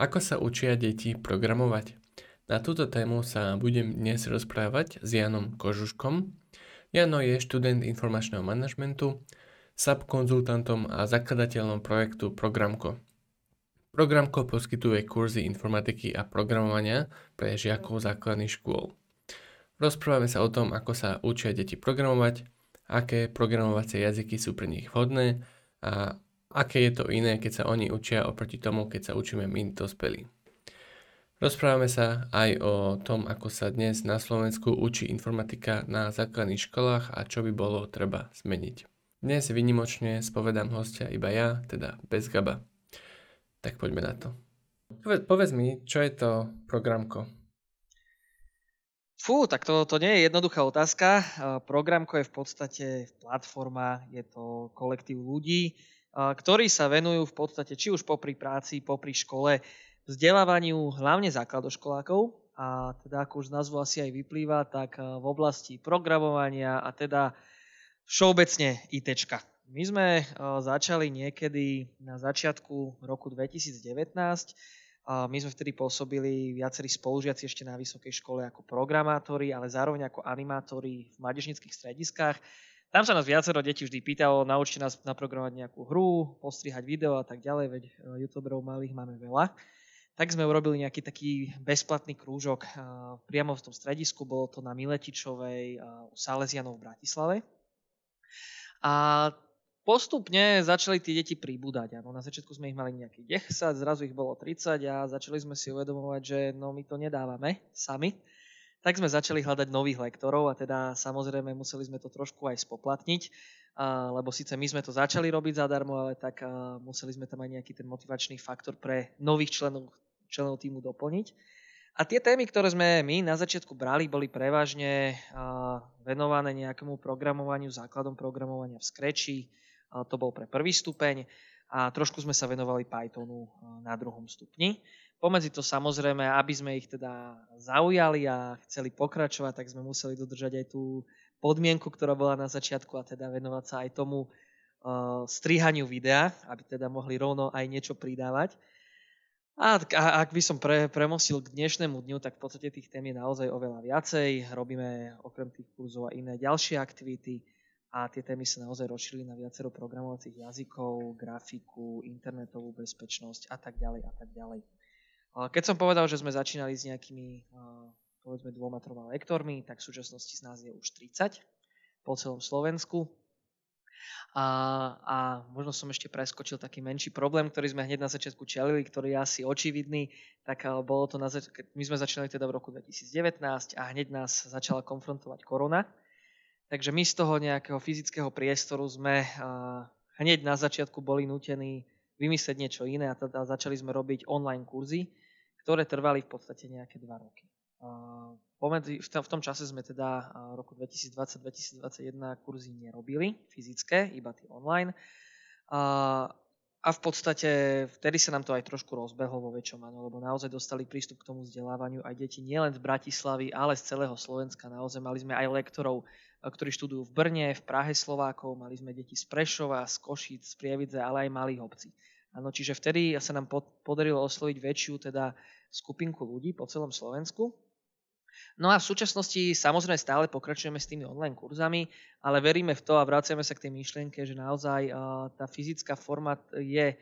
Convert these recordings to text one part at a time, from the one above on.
Ako sa učia deti programovať? Na túto tému sa budem dnes rozprávať s Janom Kožuškom. Jano je študent informačného manažmentu, subkonzultantom a zakladateľom projektu Programko. Programko poskytuje kurzy informatiky a programovania pre žiakov základných škôl. Rozprávame sa o tom, ako sa učia deti programovať, aké programovacie jazyky sú pre nich vhodné a aké je to iné, keď sa oni učia oproti tomu, keď sa učíme my dospelí. Rozprávame sa aj o tom, ako sa dnes na Slovensku učí informatika na základných školách a čo by bolo treba zmeniť. Dnes vynimočne spovedám hostia iba ja, teda bez Gaba. Tak poďme na to. Povedz, povedz mi, čo je to programko? Fú, tak to, to nie je jednoduchá otázka. Programko je v podstate platforma, je to kolektív ľudí, ktorí sa venujú v podstate či už popri práci, popri škole, vzdelávaniu hlavne základoškolákov a teda ako už z názvu asi aj vyplýva, tak v oblasti programovania a teda všeobecne ITčka. My sme začali niekedy na začiatku roku 2019. My sme vtedy pôsobili viacerí spolužiaci ešte na vysokej škole ako programátori, ale zároveň ako animátori v mládežnických strediskách. Tam sa nás viacero detí vždy pýtalo, naučte nás naprogramovať nejakú hru, postrihať video a tak ďalej, veď e, youtuberov malých máme veľa. Tak sme urobili nejaký taký bezplatný krúžok e, priamo v tom stredisku, bolo to na Miletičovej e, u Salesianov v Bratislave. A postupne začali tie deti pribúdať. Ano, na začiatku sme ich mali nejakých 10, zrazu ich bolo 30 a začali sme si uvedomovať, že no my to nedávame sami tak sme začali hľadať nových lektorov a teda samozrejme museli sme to trošku aj spoplatniť, lebo síce my sme to začali robiť zadarmo, ale tak museli sme tam aj nejaký ten motivačný faktor pre nových členov, členov týmu doplniť. A tie témy, ktoré sme my na začiatku brali, boli prevažne venované nejakému programovaniu, základom programovania v Scratchi, to bol pre prvý stupeň a trošku sme sa venovali Pythonu na druhom stupni. Pomedzi to samozrejme, aby sme ich teda zaujali a chceli pokračovať, tak sme museli dodržať aj tú podmienku, ktorá bola na začiatku a teda venovať sa aj tomu uh, strihaniu videa, aby teda mohli rovno aj niečo pridávať. A, a ak by som pre, premostil k dnešnému dňu, tak v podstate tých tém je naozaj oveľa viacej. Robíme okrem tých kurzov aj iné ďalšie aktivity a tie témy sa naozaj rozšírili na viacero programovacích jazykov, grafiku, internetovú bezpečnosť a tak ďalej a tak ďalej. Keď som povedal, že sme začínali s nejakými povedzme dvoma, troma lektormi, tak v súčasnosti z nás je už 30 po celom Slovensku. A, a možno som ešte preskočil taký menší problém, ktorý sme hneď na začiatku čelili, ktorý je asi očividný, tak bolo to na zač- my sme začínali teda v roku 2019 a hneď nás začala konfrontovať korona. Takže my z toho nejakého fyzického priestoru sme hneď na začiatku boli nutení vymyslieť niečo iné a teda začali sme robiť online kurzy, ktoré trvali v podstate nejaké dva roky. V tom čase sme teda roku 2020-2021 kurzy nerobili fyzické, iba tie online. A v podstate vtedy sa nám to aj trošku rozbehlo vo väčšom, áno, lebo naozaj dostali prístup k tomu vzdelávaniu aj deti nielen z Bratislavy, ale z celého Slovenska. Naozaj mali sme aj lektorov, ktorí študujú v Brne, v Prahe Slovákov, mali sme deti z Prešova, z Košíc, z Prievidze, ale aj malých obcí. Áno, čiže vtedy sa nám podarilo osloviť väčšiu teda skupinku ľudí po celom Slovensku. No a v súčasnosti samozrejme stále pokračujeme s tými online kurzami, ale veríme v to a vraciame sa k tej myšlienke, že naozaj tá fyzická forma je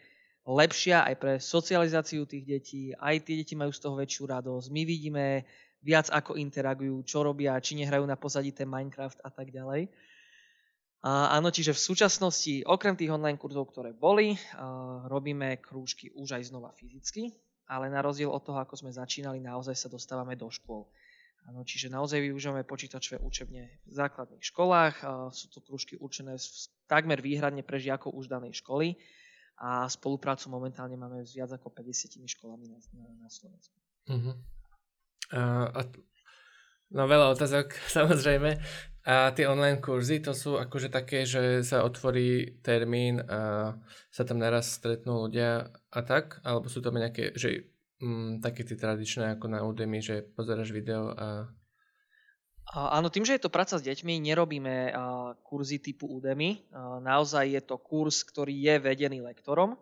lepšia aj pre socializáciu tých detí, aj tie deti majú z toho väčšiu radosť. My vidíme viac ako interagujú, čo robia, či nehrajú na pozadí ten Minecraft a tak ďalej. Áno, čiže v súčasnosti, okrem tých online kurzov, ktoré boli, robíme krúžky už aj znova fyzicky, ale na rozdiel od toho, ako sme začínali, naozaj sa dostávame do škôl. Áno, čiže naozaj využívame počítačové učebne v základných školách, sú to krúžky určené takmer výhradne pre žiakov už danej školy a spoluprácu momentálne máme s viac ako 50 školami na, na Slovensku. Uh-huh. Uh, a No veľa otázok, samozrejme. A tie online kurzy, to sú akože také, že sa otvorí termín a sa tam naraz stretnú ľudia a tak? Alebo sú tam nejaké, že mm, také tie tradičné ako na Udemy, že pozeráš video a... a... Áno, tým, že je to práca s deťmi, nerobíme a, kurzy typu Udemy. A, naozaj je to kurz, ktorý je vedený lektorom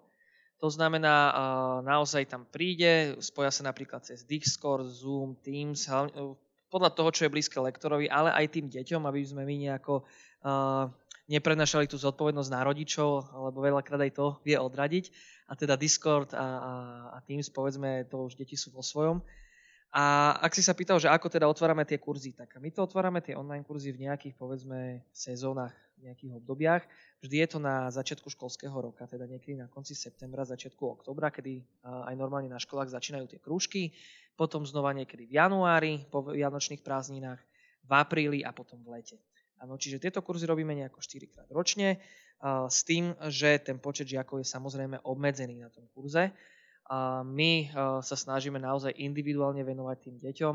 To znamená, naozaj tam príde, spoja sa napríklad cez Discord, Zoom, Teams, podľa toho, čo je blízke lektorovi, ale aj tým deťom, aby sme my nejako neprenašali tú zodpovednosť na rodičov, lebo veľakrát aj to vie odradiť. A teda Discord a, a, a Teams, povedzme, to už deti sú vo svojom. A ak si sa pýtal, že ako teda otvárame tie kurzy, tak my to otvárame tie online kurzy v nejakých, povedzme, sezónach, v nejakých obdobiach. Vždy je to na začiatku školského roka, teda niekedy na konci septembra, začiatku oktobra, kedy aj normálne na školách začínajú tie krúžky, potom znova niekedy v januári, po vianočných prázdninách, v apríli a potom v lete. Ano, čiže tieto kurzy robíme nejako 4 krát ročne, s tým, že ten počet žiakov je samozrejme obmedzený na tom kurze. My sa snažíme naozaj individuálne venovať tým deťom.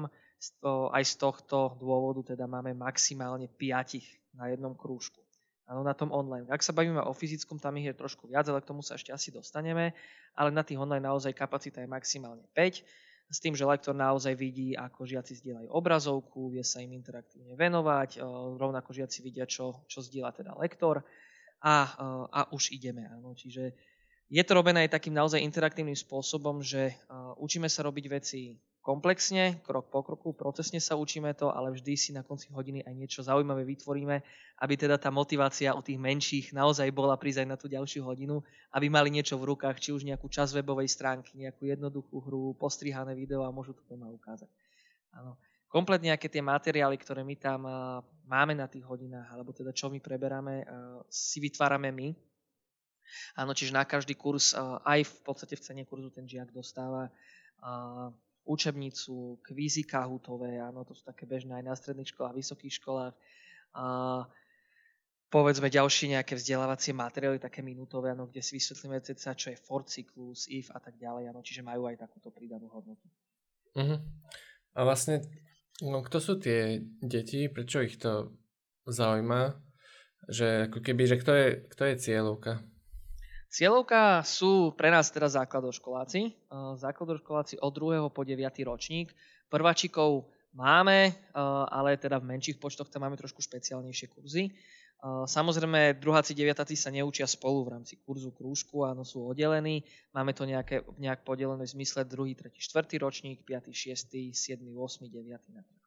Aj z tohto dôvodu teda máme maximálne 5 na jednom krúžku. Áno, na tom online. Ak sa bavíme o fyzickom, tam ich je trošku viac, ale k tomu sa ešte asi dostaneme. Ale na tých online naozaj kapacita je maximálne 5 s tým, že lektor naozaj vidí, ako žiaci zdieľajú obrazovku, vie sa im interaktívne venovať, rovnako žiaci vidia, čo, čo zdieľa teda lektor a, a už ideme. Áno. Čiže je to robené aj takým naozaj interaktívnym spôsobom, že učíme sa robiť veci komplexne, krok po kroku, procesne sa učíme to, ale vždy si na konci hodiny aj niečo zaujímavé vytvoríme, aby teda tá motivácia u tých menších naozaj bola prísť aj na tú ďalšiu hodinu, aby mali niečo v rukách, či už nejakú časť webovej stránky, nejakú jednoduchú hru, postrihané video a môžu to doma ukázať. Áno. Kompletne nejaké tie materiály, ktoré my tam máme na tých hodinách, alebo teda čo my preberáme, si vytvárame my. Áno, čiže na každý kurz, aj v podstate v cene kurzu ten žiak dostáva učebnicu, kvízy kahutové, áno, to sú také bežné aj na stredných školách, vysokých školách. A povedzme ďalšie nejaké vzdelávacie materiály, také minútové, áno, kde si vysvetlíme ceca, čo je for cyklus, if a tak ďalej, áno, čiže majú aj takúto pridanú hodnotu. Uh-huh. A vlastne, no kto sú tie deti, prečo ich to zaujíma, že ako keby, že kto je, kto je cieľovka? Cieľovka sú pre nás teraz základoškoláci. Základoškoláci od 2. po 9. ročník. Prváčikov máme, ale teda v menších počtoch tam máme trošku špeciálnejšie kurzy. Samozrejme, druháci, deviatáci sa neučia spolu v rámci kurzu krúžku, áno, sú oddelení. Máme to nejaké, nejak podelené v zmysle 2., 3., 4. ročník, 5., 6., 7., 8., 9. napríklad.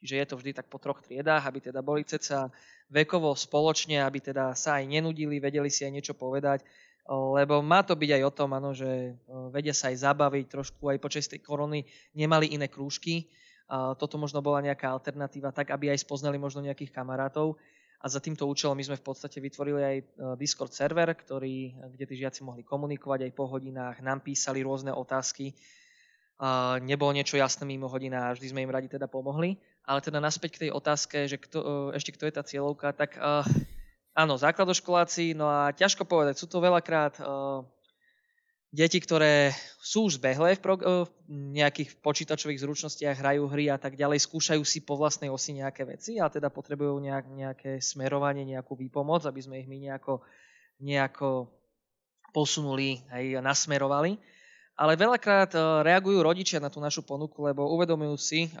Čiže je to vždy tak po troch triedách, aby teda boli ceca vekovo spoločne, aby teda sa aj nenudili, vedeli si aj niečo povedať, lebo má to byť aj o tom, ano, že vedia sa aj zabaviť trošku, aj počas tej korony nemali iné krúžky, toto možno bola nejaká alternatíva, tak aby aj spoznali možno nejakých kamarátov. A za týmto účelom my sme v podstate vytvorili aj Discord server, ktorý, kde tí žiaci mohli komunikovať aj po hodinách, nám písali rôzne otázky. Nebolo niečo jasné mimo hodina a vždy sme im radi teda pomohli. Ale teda naspäť k tej otázke, že kto, e, ešte kto je tá cieľovka, tak uh, áno, základoškoláci, no a ťažko povedať, sú to veľakrát uh, deti, ktoré sú už zbehlé v, pro, uh, nejakých počítačových zručnostiach, hrajú hry a tak ďalej, skúšajú si po vlastnej osi nejaké veci a teda potrebujú nejak, nejaké smerovanie, nejakú výpomoc, aby sme ich my nejako, nejako posunuli aj nasmerovali. Ale veľakrát eh, reagujú rodičia na tú našu ponuku, lebo uvedomujú si,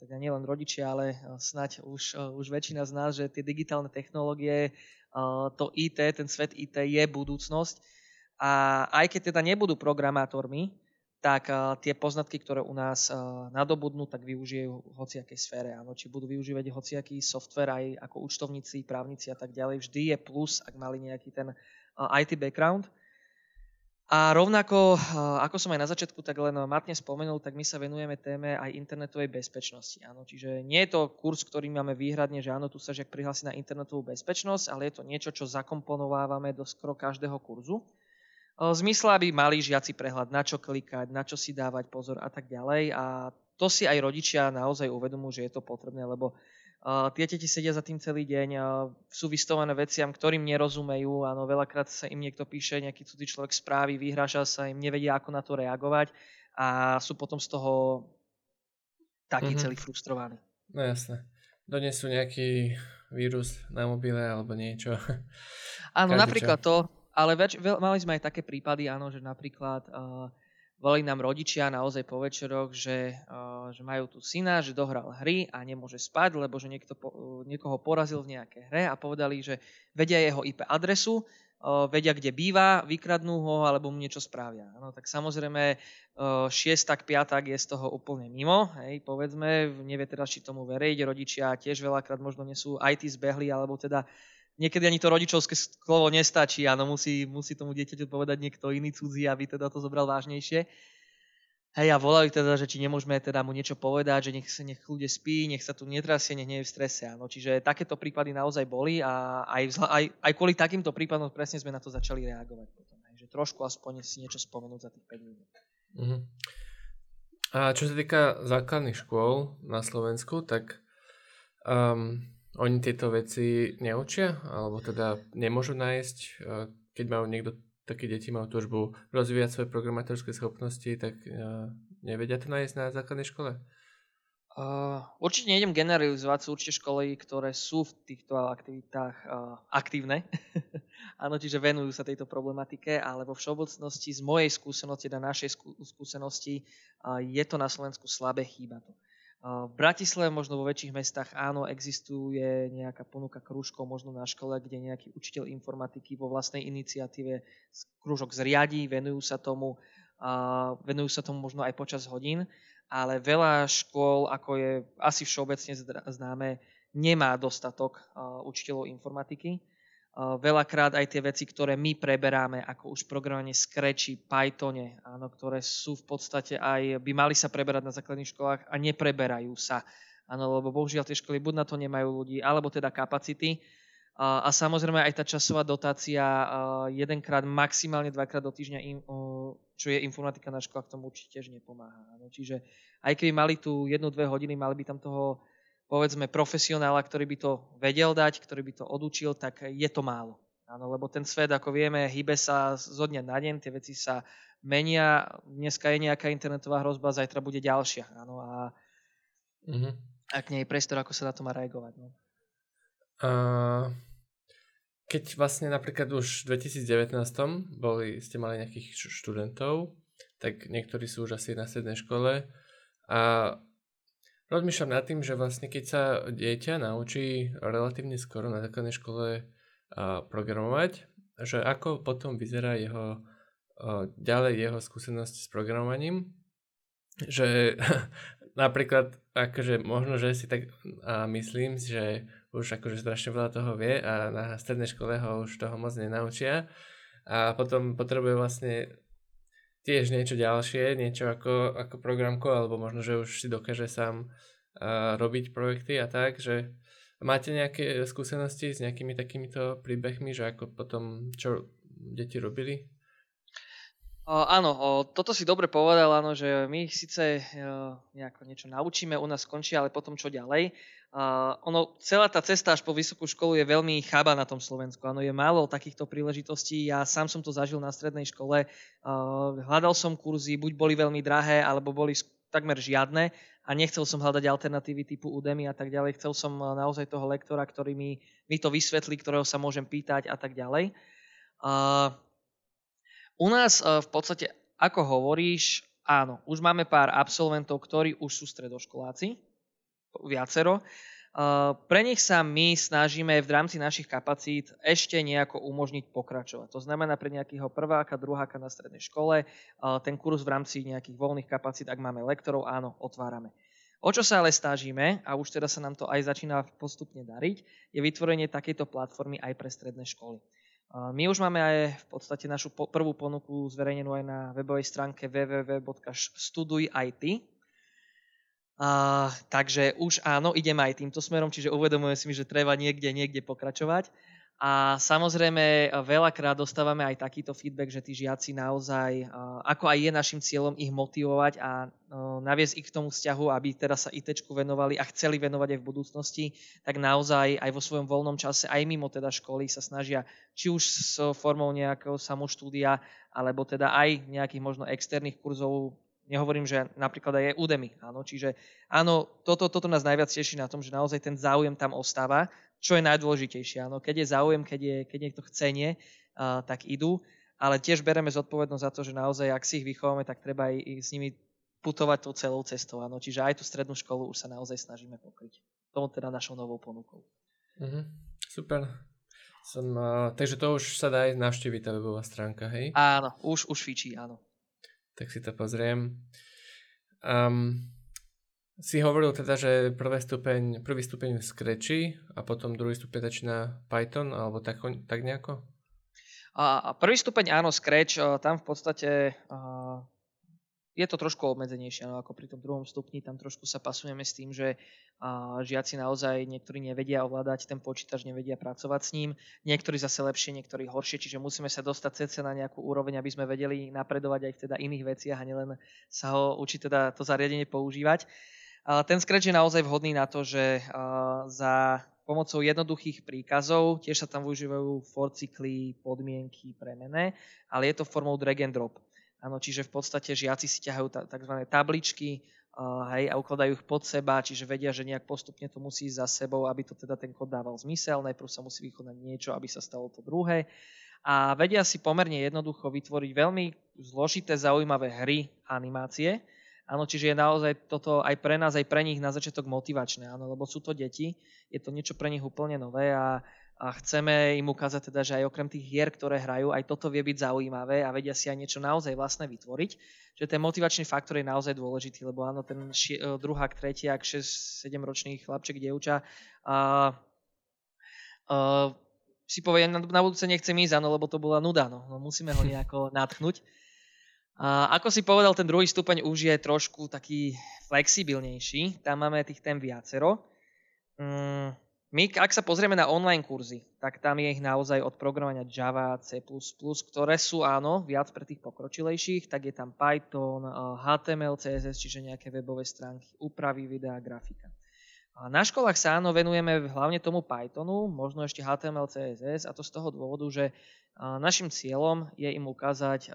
teda nielen rodičia, ale eh, snať už, eh, už väčšina z nás, že tie digitálne technológie, to IT, ten svet IT je budúcnosť. A aj keď teda nebudú programátormi, tak tie poznatky, ktoré u nás nadobudnú, tak využijú v hociakej sfére. Áno, či budú využívať hociaký software aj ako účtovníci, právnici a tak ďalej. Vždy je plus, ak mali nejaký ten IT background. A rovnako, eh, ako som aj na začiatku tak len matne spomenul, tak my sa venujeme téme aj internetovej bezpečnosti. Áno, čiže nie je to kurz, ktorý máme výhradne, že áno, tu sa žiak prihlási na internetovú bezpečnosť, ale je to niečo, čo zakomponovávame do skoro každého kurzu. Eh, v zmysle, aby mali žiaci prehľad, na čo klikať, na čo si dávať pozor a tak ďalej. A to si aj rodičia naozaj uvedomujú, že je to potrebné, lebo tie deti sedia za tým celý deň, sú vystované veciam, ktorým nerozumejú, áno, veľakrát sa im niekto píše, nejaký cudzí človek správy, vyhráža sa im, nevedia ako na to reagovať a sú potom z toho takí mm-hmm. celí frustrovaní. No jasné. Donesú nejaký vírus na mobile alebo niečo. Áno, napríklad to, ale väč, veľ, mali sme aj také prípady, áno, že napríklad uh, volali nám rodičia naozaj po večeroch, že, uh, že majú tu syna, že dohral hry a nemôže spať, lebo že niekto uh, niekoho porazil v nejaké hre a povedali, že vedia jeho IP adresu, vedia, kde býva, vykradnú ho alebo mu niečo spravia. No, tak samozrejme šiestak, piatak je z toho úplne mimo, hej, povedzme, nevie teraz, či tomu veriť, rodičia tiež veľakrát možno nie sú IT zbehli, alebo teda niekedy ani to rodičovské slovo nestačí, áno, musí, musí tomu dieťaťu povedať niekto iný cudzí, aby teda to zobral vážnejšie. Hej, a volali teda, že či nemôžeme teda mu niečo povedať, že nech nech ľudia spí, nech sa tu netrasie, nech nie je v strese. Áno. Čiže takéto prípady naozaj boli a aj, vzhľa, aj, aj kvôli takýmto prípadom presne sme na to začali reagovať potom. Hej, že trošku aspoň si niečo spomenúť za tých 5 minút. Uh-huh. A čo sa týka základných škôl na Slovensku, tak um, oni tieto veci neučia? Alebo teda nemôžu nájsť, uh, keď majú niekto také deti majú túžbu rozvíjať svoje programátorské schopnosti, tak uh, nevedia to nájsť na základnej škole? Uh, určite nejdem generalizovať, sú určite školy, ktoré sú v týchto aktivitách uh, aktívne. Áno, čiže venujú sa tejto problematike, ale vo všeobecnosti z mojej skúsenosti, na našej skúsenosti, uh, je to na Slovensku slabé, chýba to. V Bratislave, možno vo väčších mestách áno, existuje nejaká ponuka krúžkov, možno na škole, kde nejaký učiteľ informatiky vo vlastnej iniciatíve krúžok zriadí, venujú sa tomu, venujú sa tomu možno aj počas hodín, ale veľa škôl, ako je asi všeobecne známe, nemá dostatok učiteľov informatiky veľakrát aj tie veci, ktoré my preberáme, ako už programovanie Scratchi, Pythone, áno, ktoré sú v podstate aj, by mali sa preberať na základných školách a nepreberajú sa. Áno, lebo bohužiaľ tie školy buď na to nemajú ľudí, alebo teda kapacity. A, samozrejme aj tá časová dotácia jedenkrát, maximálne dvakrát do týždňa, čo je informatika na školách, tomu určite tiež nepomáha. Čiže aj keby mali tu jednu, dve hodiny, mali by tam toho povedzme profesionála, ktorý by to vedel dať, ktorý by to odučil, tak je to málo. Áno, lebo ten svet, ako vieme, hýbe sa zo dňa na deň, tie veci sa menia, dneska je nejaká internetová hrozba, zajtra bude ďalšia. Áno, a mm-hmm. ak nie je priestor, ako sa na to má reagovať. No. Uh, keď vlastne napríklad už v 2019 boli, ste mali nejakých študentov, tak niektorí sú už asi na strednej škole a Rozmýšľam nad tým, že vlastne keď sa dieťa naučí relatívne skoro na základnej škole programovať, že ako potom vyzerá jeho ďalej jeho skúsenosť s programovaním, že napríklad akože možno, že si tak a myslím, že už akože strašne veľa toho vie a na strednej škole ho už toho moc nenaučia a potom potrebuje vlastne tiež niečo ďalšie, niečo ako, ako programko, alebo možno, že už si dokáže sám uh, robiť projekty a tak, že máte nejaké skúsenosti s nejakými takýmito príbehmi, že ako potom, čo deti robili? O, áno, o, toto si dobre povedal, áno, že my síce o, nejako niečo naučíme, u nás skončí, ale potom čo ďalej. Uh, ono, celá tá cesta až po vysokú školu je veľmi chába na tom Slovensku. Áno, je málo takýchto príležitostí. Ja sám som to zažil na strednej škole. Uh, hľadal som kurzy, buď boli veľmi drahé, alebo boli takmer žiadne a nechcel som hľadať alternatívy typu Udemy a tak ďalej. Chcel som naozaj toho lektora, ktorý mi, mi to vysvetlí, ktorého sa môžem pýtať a tak ďalej. Uh, u nás uh, v podstate, ako hovoríš, áno, už máme pár absolventov, ktorí už sú stredoškoláci, viacero. Pre nich sa my snažíme v rámci našich kapacít ešte nejako umožniť pokračovať. To znamená pre nejakého prváka, druháka na strednej škole, ten kurz v rámci nejakých voľných kapacít, ak máme lektorov, áno, otvárame. O čo sa ale snažíme, a už teda sa nám to aj začína postupne dariť, je vytvorenie takejto platformy aj pre stredné školy. My už máme aj v podstate našu prvú ponuku zverejnenú aj na webovej stránke www.studujit, Takže už áno, ideme aj týmto smerom, čiže uvedomujem si že treba niekde, niekde pokračovať. A samozrejme veľakrát dostávame aj takýto feedback, že tí žiaci naozaj, ako aj je našim cieľom ich motivovať a uh, naviesť ich k tomu vzťahu, aby teraz sa IT venovali a chceli venovať aj v budúcnosti, tak naozaj aj vo svojom voľnom čase, aj mimo teda školy sa snažia, či už s formou nejakého samoštúdia, alebo teda aj nejakých možno externých kurzov Nehovorím, že napríklad aj je Udemy. Áno, čiže áno, toto, toto nás najviac teší na tom, že naozaj ten záujem tam ostáva, čo je najdôležitejšie. Áno, keď je záujem, keď, je, keď niekto chcenie, uh, tak idú. Ale tiež bereme zodpovednosť za to, že naozaj, ak si ich vychováme, tak treba aj, s nimi putovať tou celou cestou. Áno, čiže aj tú strednú školu už sa naozaj snažíme pokryť. Tomu teda našou novou ponukou. Mm-hmm. Super. Som, uh, takže to už sa dá aj navštíviť tá webová stránka, hej? Áno, už, už fičí, áno. Tak si to pozriem. Um, si hovoril teda, že prvý stupeň, prvý stupeň v Scratchi a potom druhý stupeň začína Python, alebo tak, tak nejako? A prvý stupeň áno, Scratch, tam v podstate je to trošku obmedzenejšie, no ako pri tom druhom stupni, tam trošku sa pasujeme s tým, že a, žiaci naozaj niektorí nevedia ovládať ten počítač, nevedia pracovať s ním, niektorí zase lepšie, niektorí horšie, čiže musíme sa dostať cece na nejakú úroveň, aby sme vedeli napredovať aj v teda iných veciach a nielen sa ho učiť teda to zariadenie používať. A ten Scratch je naozaj vhodný na to, že a, za pomocou jednoduchých príkazov, tiež sa tam využívajú forcykly, podmienky, premene, ale je to formou drag and drop. Áno, čiže v podstate žiaci si ťahajú tzv. tabličky hej, a ukladajú ich pod seba, čiže vedia, že nejak postupne to musí ísť za sebou, aby to teda ten kód dával zmysel. Najprv sa musí vykonať niečo, aby sa stalo to druhé. A vedia si pomerne jednoducho vytvoriť veľmi zložité, zaujímavé hry, animácie. Áno, čiže je naozaj toto aj pre nás, aj pre nich na začiatok motivačné, áno, lebo sú to deti, je to niečo pre nich úplne nové a a chceme im ukázať teda, že aj okrem tých hier, ktoré hrajú, aj toto vie byť zaujímavé a vedia si aj niečo naozaj vlastné vytvoriť. Že ten motivačný faktor je naozaj dôležitý, lebo áno, ten ši- e, druhák, tretiak, 6-7 ročný chlapček, dievča a, a, si povie, na, na budúce nechcem ísť, áno, lebo to bola nuda, no, no musíme ho nejako natchnúť. A ako si povedal, ten druhý stupeň už je trošku taký flexibilnejší, tam máme tých tém viacero. Mm, my, ak sa pozrieme na online kurzy, tak tam je ich naozaj od programovania Java, C++, ktoré sú áno, viac pre tých pokročilejších, tak je tam Python, HTML, CSS, čiže nejaké webové stránky, úpravy videa, grafika. Na školách sa áno venujeme hlavne tomu Pythonu, možno ešte HTML, CSS a to z toho dôvodu, že našim cieľom je im ukázať,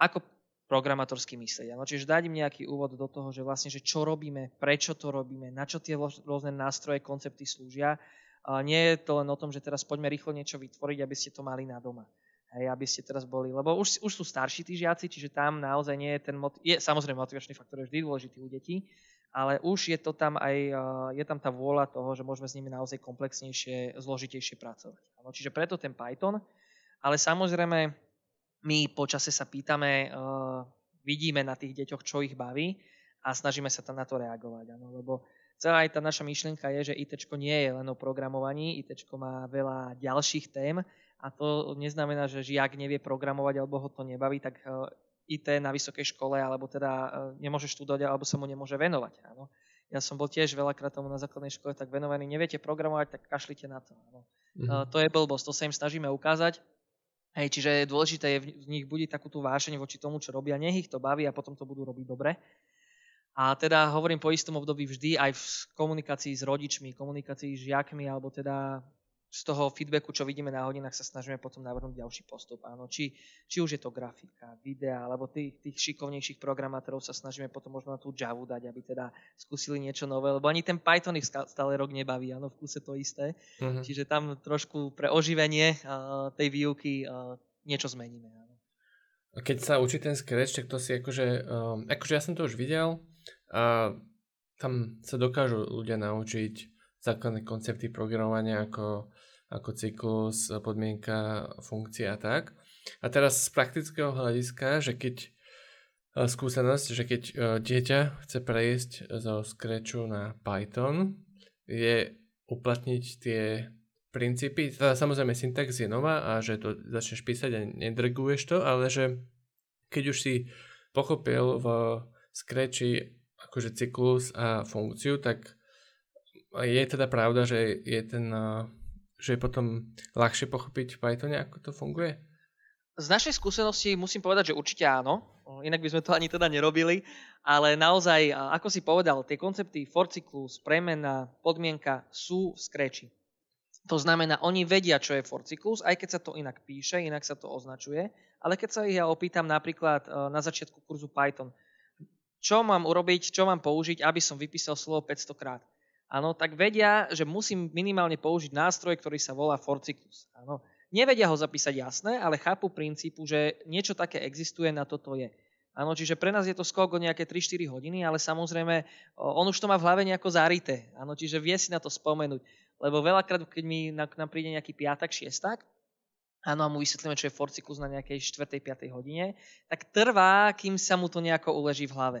ako programatorsky myslieť. No, čiže dať im nejaký úvod do toho, že vlastne, že čo robíme, prečo to robíme, na čo tie rôzne nástroje, koncepty slúžia. A nie je to len o tom, že teraz poďme rýchlo niečo vytvoriť, aby ste to mali na doma. Hej, aby ste teraz boli, lebo už, už sú starší tí žiaci, čiže tam naozaj nie je ten, motiv- je samozrejme motivačný faktor je vždy dôležitý u detí, ale už je to tam aj, je tam tá vôľa toho, že môžeme s nimi naozaj komplexnejšie, zložitejšie pracovať. Ano, čiže preto ten Python, ale samozrejme my počase sa pýtame, uh, vidíme na tých deťoch, čo ich baví a snažíme sa tam na to reagovať. Ano, lebo celá aj tá naša myšlienka je, že IT nie je len o programovaní, IT má veľa ďalších tém a to neznamená, že žiak nevie programovať alebo ho to nebaví, tak uh, IT na vysokej škole alebo teda uh, nemôže študovať alebo sa mu nemôže venovať. Áno. Ja som bol tiež veľakrát tomu na základnej škole tak venovaný, neviete programovať, tak kašlite na to. Áno. Mm-hmm. To je blbosť, to sa im snažíme ukázať Hej, čiže dôležité je v nich budiť takúto vášeň voči tomu, čo robia. Nech ich to baví a potom to budú robiť dobre. A teda hovorím po istom období vždy aj v komunikácii s rodičmi, komunikácii s žiakmi alebo teda z toho feedbacku, čo vidíme na hodinách, sa snažíme potom navrhnúť ďalší postup. Áno, či, či už je to grafika, videa, alebo tých, tých šikovnejších programátorov sa snažíme potom možno na tú Javu dať, aby teda skúsili niečo nové, lebo ani ten Python ich stále rok nebaví, áno, v kuse to isté. Uh-huh. Čiže tam trošku pre oživenie uh, tej výuky uh, niečo zmeníme. Áno. A keď sa učí ten Scratch, tak to si akože, um, akože ja som to už videl a tam sa dokážu ľudia naučiť základné koncepty programovania ako, ako cyklus, podmienka, funkcia a tak. A teraz z praktického hľadiska, že keď e, skúsenosť, že keď e, dieťa chce prejsť zo Scratchu na Python, je uplatniť tie princípy, teda samozrejme syntax je nová a že to začneš písať a nedreguješ to, ale že keď už si pochopil v Scratchi akože cyklus a funkciu, tak je teda pravda, že je ten, že je potom ľahšie pochopiť v Pythone, ako to funguje? Z našej skúsenosti musím povedať, že určite áno, inak by sme to ani teda nerobili, ale naozaj, ako si povedal, tie koncepty for cyklus, premena, podmienka sú v Scratchi. To znamená, oni vedia, čo je for cyklus, aj keď sa to inak píše, inak sa to označuje, ale keď sa ich ja opýtam napríklad na začiatku kurzu Python, čo mám urobiť, čo mám použiť, aby som vypísal slovo 500 krát áno, tak vedia, že musím minimálne použiť nástroj, ktorý sa volá Forcyclus. Áno. Nevedia ho zapísať jasné, ale chápu princípu, že niečo také existuje, na toto je. Áno, čiže pre nás je to skok o nejaké 3-4 hodiny, ale samozrejme on už to má v hlave nejako zarité. Áno, čiže vie si na to spomenúť. Lebo veľakrát, keď mi nám príde nejaký piatak, šiestak, áno, a mu vysvetlíme, čo je forcyklus na nejakej 4. 5. hodine, tak trvá, kým sa mu to nejako uleží v hlave.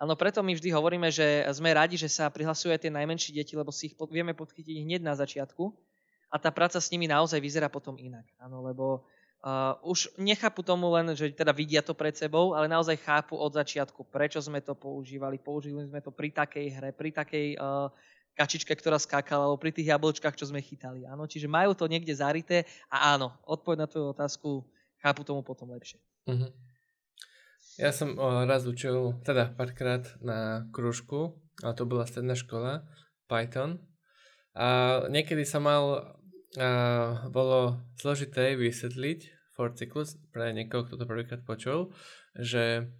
Áno, preto my vždy hovoríme, že sme radi, že sa prihlasujú aj tie najmenšie deti, lebo si ich vieme podchytiť hneď na začiatku a tá práca s nimi naozaj vyzerá potom inak. Áno, lebo uh, už nechápu tomu len, že teda vidia to pred sebou, ale naozaj chápu od začiatku, prečo sme to používali. Použili sme to pri takej hre, pri takej uh, kačičke, ktorá skákala, alebo pri tých jablčkách, čo sme chytali. Áno? Čiže majú to niekde zarité a áno, odpoveď na tvoju otázku chápu tomu potom lepšie. Uh-huh. Ja som o, raz učil, teda párkrát na kružku, a to bola stredná škola, Python. A niekedy sa mal, a, bolo zložité vysvetliť for cyklus pre niekoho, kto to prvýkrát počul, že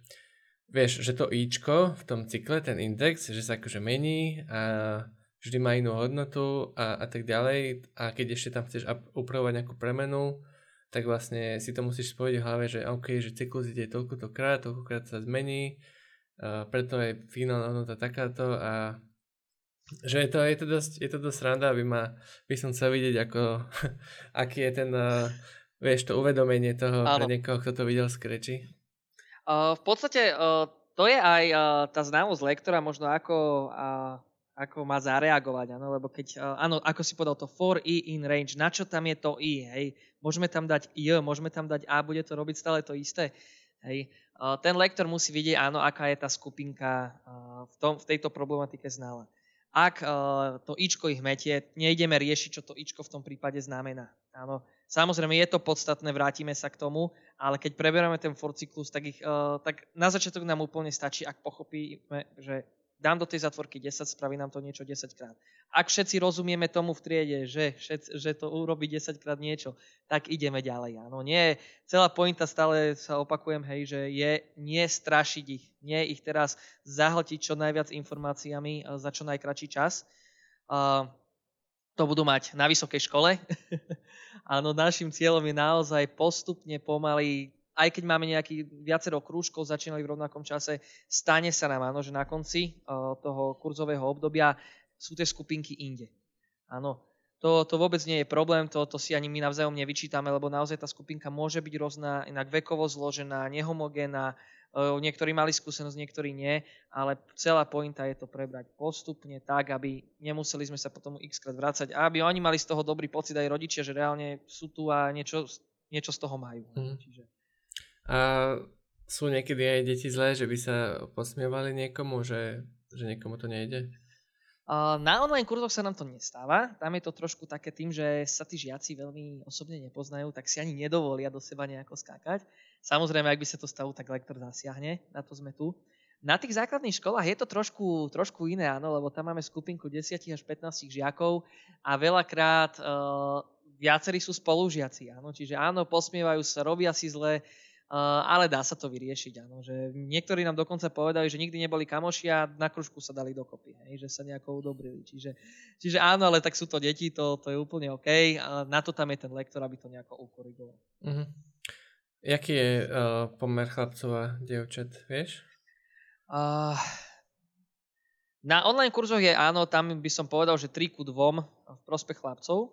vieš, že to ičko v tom cykle, ten index, že sa akože mení a vždy má inú hodnotu a, a tak ďalej a keď ešte tam chceš upravovať nejakú premenu, tak vlastne si to musíš spojiť v hlave, že OK, že cyklus ide toľko to krát, toľkokrát sa zmení, a preto je finálna hodnota takáto a že je to, je to, dosť, je to dosť randa, aby ma, by som chcel vidieť, ako, aký je ten, uh, vieš, to uvedomenie toho Áno. pre niekoho, kto to videl z kreči. Uh, v podstate uh, to je aj uh, tá známosť lektora, možno ako uh, ako má zareagovať, áno, lebo keď, áno, ako si povedal to for i in range, na čo tam je to i, hej, môžeme tam dať j, môžeme tam dať a, bude to robiť stále to isté, hej. Ten lektor musí vidieť, áno, aká je tá skupinka v, tom, v tejto problematike znala. Ak to ičko ich metie, nejdeme riešiť, čo to ičko v tom prípade znamená. Áno, samozrejme je to podstatné, vrátime sa k tomu, ale keď preberáme ten for cyklus, tak, ich, tak na začiatok nám úplne stačí, ak pochopíme, že dám do tej zatvorky 10, spraví nám to niečo 10 krát. Ak všetci rozumieme tomu v triede, že, že to urobí 10 krát niečo, tak ideme ďalej. Áno, nie, celá pointa stále sa opakujem, hej, že je nie strašiť ich, nie ich teraz zahltiť čo najviac informáciami za čo najkračší čas. Uh, to budú mať na vysokej škole. Áno, našim cieľom je naozaj postupne pomaly aj keď máme nejaký viacero krúžkov, začínali v rovnakom čase, stane sa nám áno, že na konci uh, toho kurzového obdobia sú tie skupinky inde. Áno, to, to vôbec nie je problém, to, to si ani my navzájom nevyčítame, lebo naozaj tá skupinka môže byť rôzna, inak vekovo zložená, nehomogénna, uh, niektorí mali skúsenosť, niektorí nie, ale celá pointa je to prebrať postupne tak, aby nemuseli sme sa potom x krát vrácať a aby oni mali z toho dobrý pocit aj rodičia, že reálne sú tu a niečo, niečo z toho majú. Mm. Čiže a sú niekedy aj deti zlé, že by sa posmievali niekomu, že, že niekomu to nejde? Na online kurzoch sa nám to nestáva. Tam je to trošku také tým, že sa tí žiaci veľmi osobne nepoznajú, tak si ani nedovolia do seba nejako skákať. Samozrejme, ak by sa to stalo, tak lektor zasiahne, na to sme tu. Na tých základných školách je to trošku, trošku iné, áno, lebo tam máme skupinku 10 až 15 žiakov a veľakrát uh, viacerí sú spolužiaci, áno, čiže áno, posmievajú sa, robia si zle, ale dá sa to vyriešiť, áno. Že niektorí nám dokonca povedali, že nikdy neboli kamoši a na kružku sa dali dokopy, hej, že sa nejako udobrili. Čiže, čiže áno, ale tak sú to deti, to, to je úplne OK. A na to tam je ten lektor, aby to nejako ukorigoval. Uh-huh. Jaký je uh, pomer chlapcov a dievčat, vieš? Uh, na online kurzoch je áno, tam by som povedal, že 3 ku 2 v prospech chlapcov.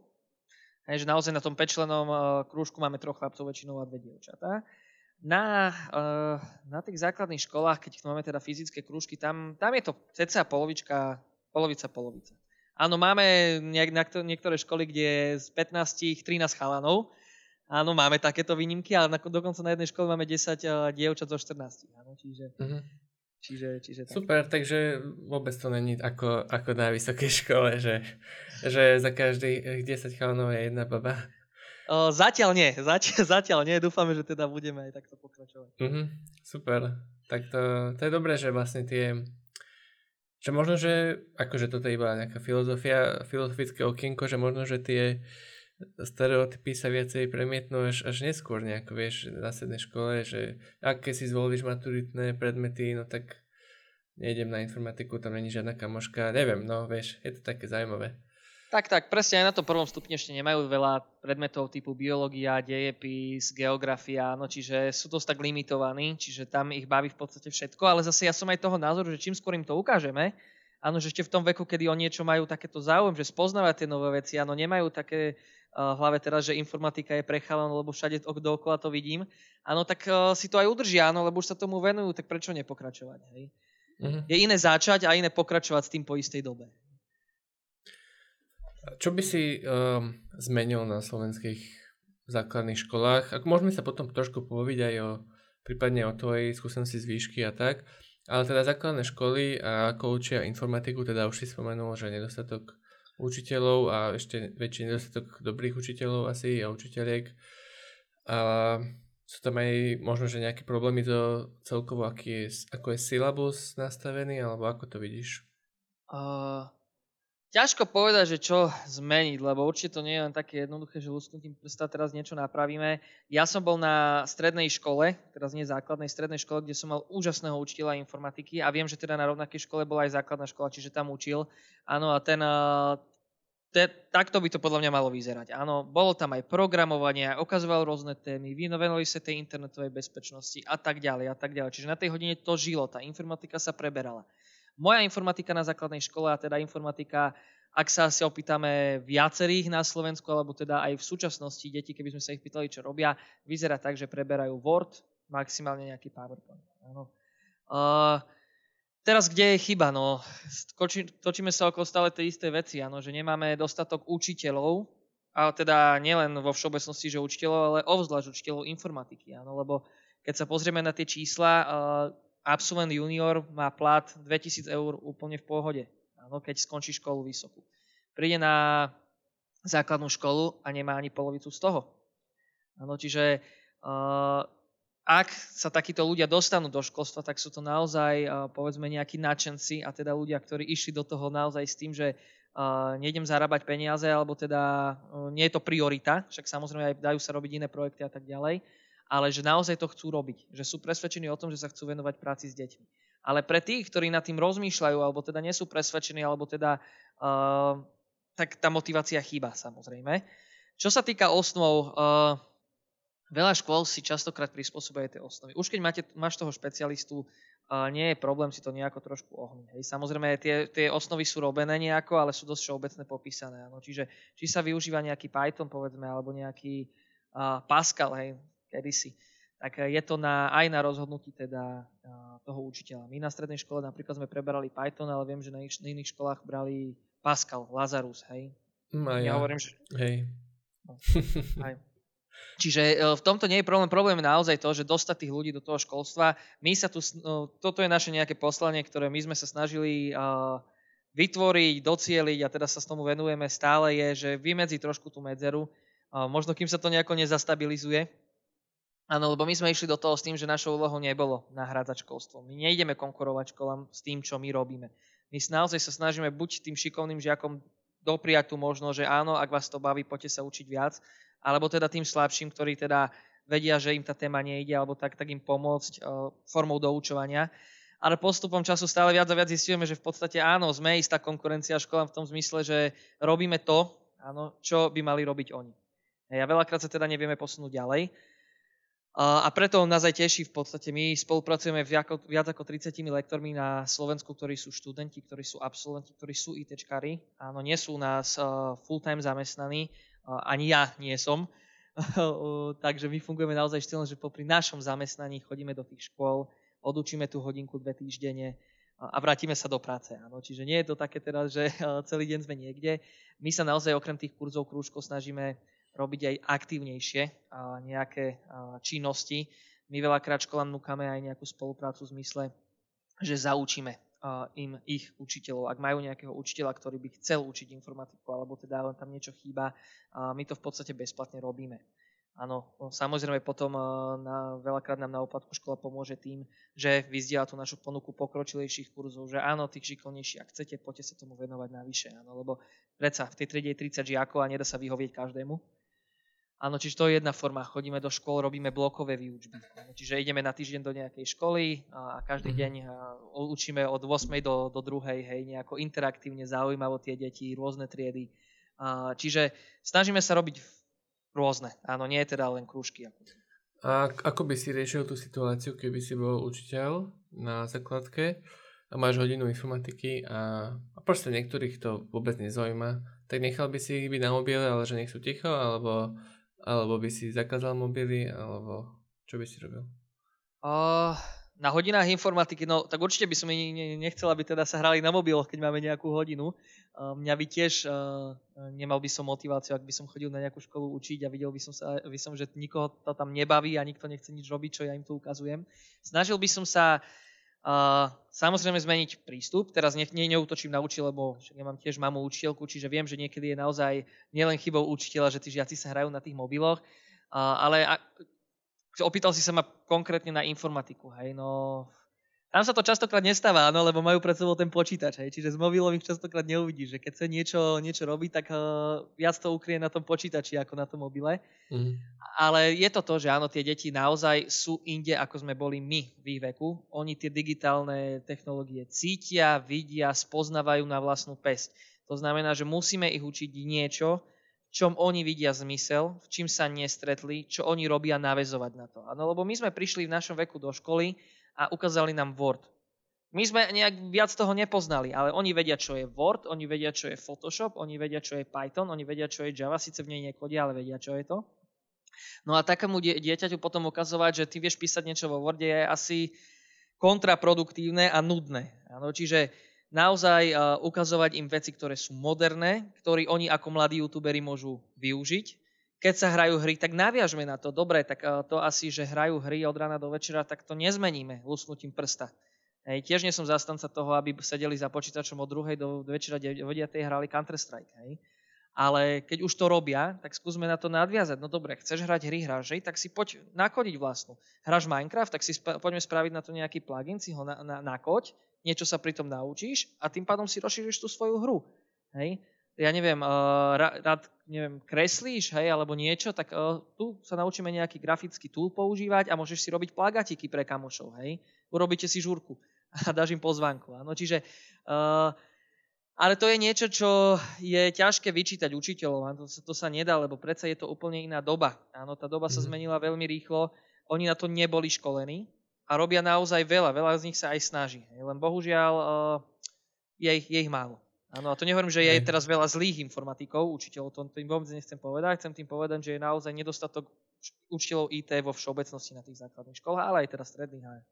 Hej, že naozaj na tom pečlenom uh, krúžku máme troch chlapcov väčšinou a dve dievčatá. Uh, na tých základných školách, keď máme teda fyzické krúžky, tam, tam je to cca polovička, polovica, polovica. Áno, máme nejak, na niektoré školy, kde je z 15 13 chalanov. Áno, máme takéto výnimky, ale na, dokonca na jednej škole máme 10 uh, dievčat zo 14. Áno, čiže, uh-huh. čiže, čiže tak. Super, takže vôbec to není ako, ako na vysokej škole, že, že za každých 10 chalanov je jedna baba. Zatiaľ nie, zatiaľ, zatiaľ nie, dúfame, že teda budeme aj takto pokračovať. Mm-hmm, super, tak to, to je dobré, že vlastne tie, že možno, že akože toto je iba nejaká filozofia, filozofické okienko, že možno, že tie stereotypy sa viacej premietnú až, až neskôr nejako, vieš, na sednej škole, že aké si zvolíš maturitné predmety, no tak nejdem na informatiku, tam není žiadna kamoška, neviem, no vieš, je to také zaujímavé. Tak, tak, presne aj na tom prvom stupni ešte nemajú veľa predmetov typu biológia, dejepis, geografia, no čiže sú dosť tak limitovaní, čiže tam ich baví v podstate všetko, ale zase ja som aj toho názoru, že čím skôr im to ukážeme, Áno, že ešte v tom veku, kedy o niečo majú takéto záujem, že spoznávať tie nové veci, áno, nemajú také uh, hlave teraz, že informatika je prechalan, lebo všade dookola to vidím. Áno, tak uh, si to aj udržia, áno, lebo už sa tomu venujú, tak prečo nepokračovať, hej? Uh-huh. Je iné začať a iné pokračovať s tým po istej dobe. Čo by si um, zmenil na slovenských základných školách? Ak môžeme sa potom trošku povedať aj o prípadne o tvojej skúsenosti z výšky a tak. Ale teda základné školy a ako učia informatiku, teda už si spomenul, že nedostatok učiteľov a ešte väčší nedostatok dobrých učiteľov asi a učiteľiek. A sú tam aj možno, že nejaké problémy to celkovo, aký je, ako je syllabus nastavený, alebo ako to vidíš? Uh, Ťažko povedať, že čo zmeniť, lebo určite to nie je len také jednoduché, že lusknutím prsta teraz niečo napravíme. Ja som bol na strednej škole, teraz nie základnej, strednej škole, kde som mal úžasného učiteľa informatiky a viem, že teda na rovnakej škole bola aj základná škola, čiže tam učil. Áno, a ten, te, takto by to podľa mňa malo vyzerať. Áno, bolo tam aj programovanie, ukazoval rôzne témy, venovali sa tej internetovej bezpečnosti a tak ďalej a tak ďalej. Čiže na tej hodine to žilo, tá informatika sa preberala. Moja informatika na základnej škole, a teda informatika, ak sa si opýtame viacerých na Slovensku, alebo teda aj v súčasnosti deti, keby sme sa ich pýtali, čo robia, vyzerá tak, že preberajú Word, maximálne nejaký PowerPoint. Áno. Uh, teraz kde je chyba? No, točí, točíme sa okolo stále tej isté veci, áno, že nemáme dostatok učiteľov, a teda nielen vo všeobecnosti, že učiteľov, ale obzvlášť učiteľov informatiky, áno, lebo keď sa pozrieme na tie čísla, uh, absolvent junior má plat 2000 eur úplne v pohode, áno, keď skončí školu vysokú. Príde na základnú školu a nemá ani polovicu z toho. Áno, čiže uh, ak sa takíto ľudia dostanú do školstva, tak sú to naozaj, uh, povedzme, nejakí nadšenci a teda ľudia, ktorí išli do toho naozaj s tým, že uh, nejdem zarábať peniaze, alebo teda nie je to priorita, však samozrejme aj dajú sa robiť iné projekty a tak ďalej, ale že naozaj to chcú robiť, že sú presvedčení o tom, že sa chcú venovať práci s deťmi. Ale pre tých, ktorí nad tým rozmýšľajú, alebo teda nie sú presvedčení, alebo teda, uh, tak tá motivácia chýba samozrejme. Čo sa týka osnov, uh, veľa škôl si častokrát prispôsobuje tie osnovy. Už keď máte, máš toho špecialistu, uh, nie je problém si to nejako trošku ohniť. Hej. Samozrejme, tie, tie osnovy sú robené nejako, ale sú dosť všeobecne popísané. Ano. Čiže či sa využíva nejaký Python, povedzme, alebo nejaký uh, Pascal, hej, kedysi, tak eh, je to na, aj na rozhodnutí teda eh, toho učiteľa. My na strednej škole napríklad sme preberali Python, ale viem, že na, na iných školách brali Pascal, Lazarus, hej. Mm, ja. ja hovorím, že... Hej. No, aj. Čiže eh, v tomto nie je problém. Problém je naozaj to, že dostať tých ľudí do toho školstva. My sa tu, no, toto je naše nejaké poslanie, ktoré my sme sa snažili uh, vytvoriť, docieliť a teda sa s tomu venujeme stále, je, že vymedzi trošku tú medzeru. Uh, možno kým sa to nejako nezastabilizuje, Áno, lebo my sme išli do toho s tým, že našou úlohou nebolo nahrádzať školstvo. My nejdeme konkurovať školám s tým, čo my robíme. My naozaj sa snažíme buď tým šikovným žiakom dopriať tú možnosť, že áno, ak vás to baví, poďte sa učiť viac, alebo teda tým slabším, ktorí teda vedia, že im tá téma nejde, alebo tak, tak im pomôcť uh, formou doučovania. Ale postupom času stále viac a viac zistujeme, že v podstate áno, sme istá konkurencia školám v tom zmysle, že robíme to, áno, čo by mali robiť oni. A veľakrát sa teda nevieme posunúť ďalej. A preto nás aj teší v podstate. My spolupracujeme viac ako 30 lektormi na Slovensku, ktorí sú študenti, ktorí sú absolventi, ktorí sú ITčkári. Áno, nie sú nás full-time zamestnaní, ani ja nie som. Takže my fungujeme naozaj štýlom, že popri našom zamestnaní chodíme do tých škôl, odučíme tú hodinku dve týždenne a vrátime sa do práce. Áno. Čiže nie je to také teraz, že celý deň sme niekde. My sa naozaj okrem tých kurzov krúžkov snažíme robiť aj aktívnejšie nejaké činnosti. My veľakrát školám núkame aj nejakú spoluprácu v zmysle, že zaučíme im ich učiteľov. Ak majú nejakého učiteľa, ktorý by chcel učiť informatiku, alebo teda len tam niečo chýba, my to v podstate bezplatne robíme. Áno, no, samozrejme potom na, veľakrát nám na oplatku škola pomôže tým, že vyzdiela tú našu ponuku pokročilejších kurzov, že áno, tých šikovnejších, ak chcete, poďte sa tomu venovať navyše. Áno, lebo predsa v tej triede je 30 žiakov a nedá sa vyhovieť každému. Áno, čiže to je jedna forma. Chodíme do škôl, robíme blokové výučby. Čiže ideme na týždeň do nejakej školy a každý mm-hmm. deň učíme od 8. do, do 2. hej, nejako interaktívne, zaujímavo tie deti, rôzne triedy. Čiže snažíme sa robiť rôzne. Áno, nie je teda len krúžky. A ako by si riešil tú situáciu, keby si bol učiteľ na základke a máš hodinu informatiky a, a proste niektorých to vôbec nezaujíma, tak nechal by si ich byť na mobile, ale že nech sú ticho, alebo, alebo by si zakázal mobily, alebo čo by si robil? Uh, na hodinách informatiky, no tak určite by som nechcel, aby teda sa hrali na mobiloch, keď máme nejakú hodinu. Uh, mňa by tiež, uh, nemal by som motiváciu, ak by som chodil na nejakú školu učiť a videl by som, sa, by som, že nikoho to tam nebaví a nikto nechce nič robiť, čo ja im tu ukazujem. Snažil by som sa Uh, samozrejme zmeniť prístup. Teraz ne, ne, neútočím na učiteľ, lebo ja mám tiež mamu učiteľku, čiže viem, že niekedy je naozaj nielen chybou učiteľa, že tí žiaci sa hrajú na tých mobiloch, uh, ale a, opýtal si sa ma konkrétne na informatiku. Hej, no, tam sa to častokrát nestáva, áno, lebo majú pred sebou ten počítač, hej, čiže z mobilom ich častokrát neuvidíš, že keď sa niečo, niečo robí, tak uh, viac to ukrie na tom počítači ako na tom mobile. Mm. Ale je to to, že áno, tie deti naozaj sú inde, ako sme boli my v ich veku. Oni tie digitálne technológie cítia, vidia, spoznávajú na vlastnú pesť. To znamená, že musíme ich učiť niečo, čom oni vidia zmysel, v čím sa nestretli, čo oni robia navezovať na to. Áno, lebo my sme prišli v našom veku do školy a ukázali nám Word. My sme nejak viac toho nepoznali, ale oni vedia, čo je Word, oni vedia, čo je Photoshop, oni vedia, čo je Python, oni vedia, čo je Java, síce v nej nekodia, ale vedia, čo je to. No a takému dieťaťu potom ukazovať, že ty vieš písať niečo vo Worde je asi kontraproduktívne a nudné. Ano, čiže naozaj uh, ukazovať im veci, ktoré sú moderné, ktoré oni ako mladí youtuberi môžu využiť keď sa hrajú hry, tak naviažme na to. Dobre, tak eh, to asi, že hrajú hry od rána do večera, tak to nezmeníme lusnutím prsta. Hej, tiež nie som zastanca toho, aby sedeli za počítačom od druhej do večera 9 hrali Counter-Strike. Hej. Ale keď už to robia, tak skúsme na to nadviazať. No dobre, chceš hrať hry, hráš tak si poď nakodiť vlastnú. Hráš Minecraft, tak si sp- poďme spraviť na to nejaký plugin, si ho na- na- nakoď, niečo sa pri tom naučíš a tým pádom si rozšíriš tú svoju hru. Hej ja neviem, uh, rád neviem, kreslíš, hej, alebo niečo, tak uh, tu sa naučíme nejaký grafický tool používať a môžeš si robiť plagatiky pre kamošov, hej. Urobíte si žúrku a dáš im pozvánku. Áno, čiže uh, ale to je niečo, čo je ťažké vyčítať učiteľom. A to, to sa nedá, lebo predsa je to úplne iná doba. Áno, tá doba sa mhm. zmenila veľmi rýchlo. Oni na to neboli školení a robia naozaj veľa. Veľa z nich sa aj snaží. Len bohužiaľ uh, je, ich, je ich málo. Áno, a to nehovorím, že je teraz veľa zlých informatikov, učiteľov, to tým vôbec nechcem povedať. Chcem tým povedať, že je naozaj nedostatok učiteľov IT vo všeobecnosti na tých základných školách, ale aj teraz stredných a,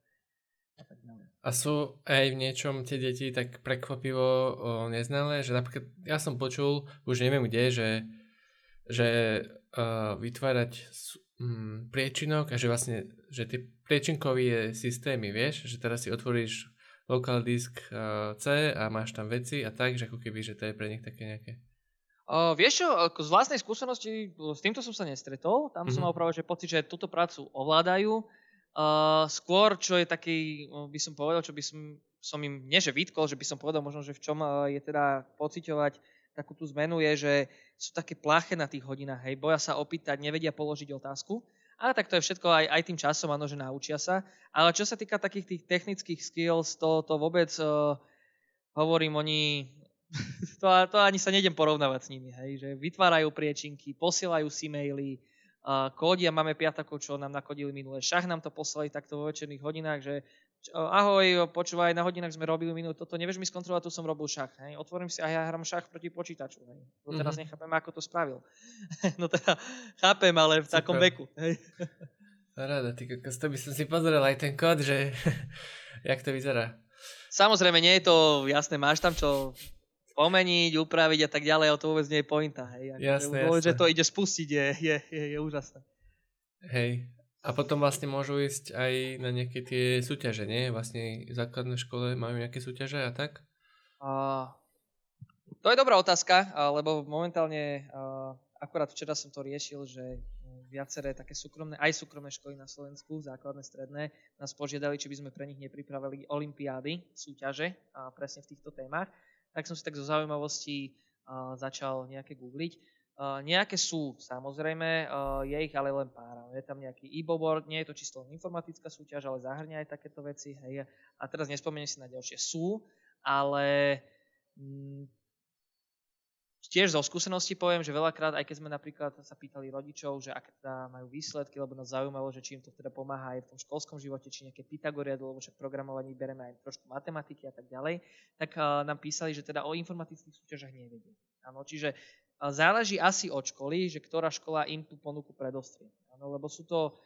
a sú aj v niečom tie deti tak prekvapivo o, neznalé, že napríklad ja som počul, už neviem kde, že, že uh, vytvárať um, priečinok a že vlastne, že tie priečinkové systémy, vieš, že teraz si otvoríš local disk uh, C a máš tam veci a tak, že ako keby, že to je pre nich také nejaké... Uh, vieš čo, ako z vlastnej skúsenosti, s týmto som sa nestretol, tam mm-hmm. som mhm. mal práve že pocit, že túto prácu ovládajú. Uh, skôr, čo je taký, by som povedal, čo by som, som im, nie že vytkol, že by som povedal možno, že v čom je teda pociťovať takú tú zmenu, je, že sú také plaché na tých hodinách, hej, boja sa opýtať, nevedia položiť otázku. Ale tak to je všetko aj, aj tým časom, áno, že naučia sa. Ale čo sa týka takých tých technických skills, to, to vôbec uh, hovorím, oni to, to ani sa nejdem porovnávať s nimi, hej, že vytvárajú priečinky, posielajú si maily, uh, kódia, máme piatakov, čo nám nakodili minulé, šach nám to poslali takto vo večerných hodinách, že ahoj, počúvaj, na hodinách sme robili minút toto, nevieš mi skontrolovať, tu som robil šach. Hej. Otvorím si a ja hram šach proti počítaču. Hej. No teraz mm-hmm. nechápem, ako to spravil. no teda chápem, ale v Super. takom veku. Hej. Rada, ty kokos, to by som si pozrel aj ten kód, že jak to vyzerá. Samozrejme, nie je to jasné, máš tam čo pomeniť, upraviť a tak ďalej, ale to vôbec nie je pointa. Hej. jasné, jasné. Že to ide spustiť je, je, je, je úžasné. Hej, a potom vlastne môžu ísť aj na nejaké tie súťaže, nie? Vlastne v základnej škole majú nejaké súťaže a tak? Uh, to je dobrá otázka, lebo momentálne, uh, akorát včera som to riešil, že viaceré také súkromné, aj súkromné školy na Slovensku, základné, stredné, nás požiadali, či by sme pre nich nepripravili olimpiády, súťaže, a presne v týchto témach. Tak som si tak zo zaujímavosti uh, začal nejaké googliť nejaké sú, samozrejme, je ich ale len pár. Je tam nejaký e-board, nie je to čisto informatická súťaž, ale zahrňa aj takéto veci. Hej. A teraz nespomeniem si na ďalšie. Sú, ale mm, tiež zo skúsenosti poviem, že veľakrát, aj keď sme napríklad sa pýtali rodičov, že aké teda majú výsledky, lebo nás zaujímalo, že či im to teda pomáha aj v tom školskom živote, či nejaké Pythagoriady, lebo však programovaní bereme aj trošku matematiky a tak ďalej, tak nám písali, že teda o informatických súťažach nevedia. Áno, čiže záleží asi od školy, že ktorá škola im tú ponuku predostrie. Áno, lebo sú to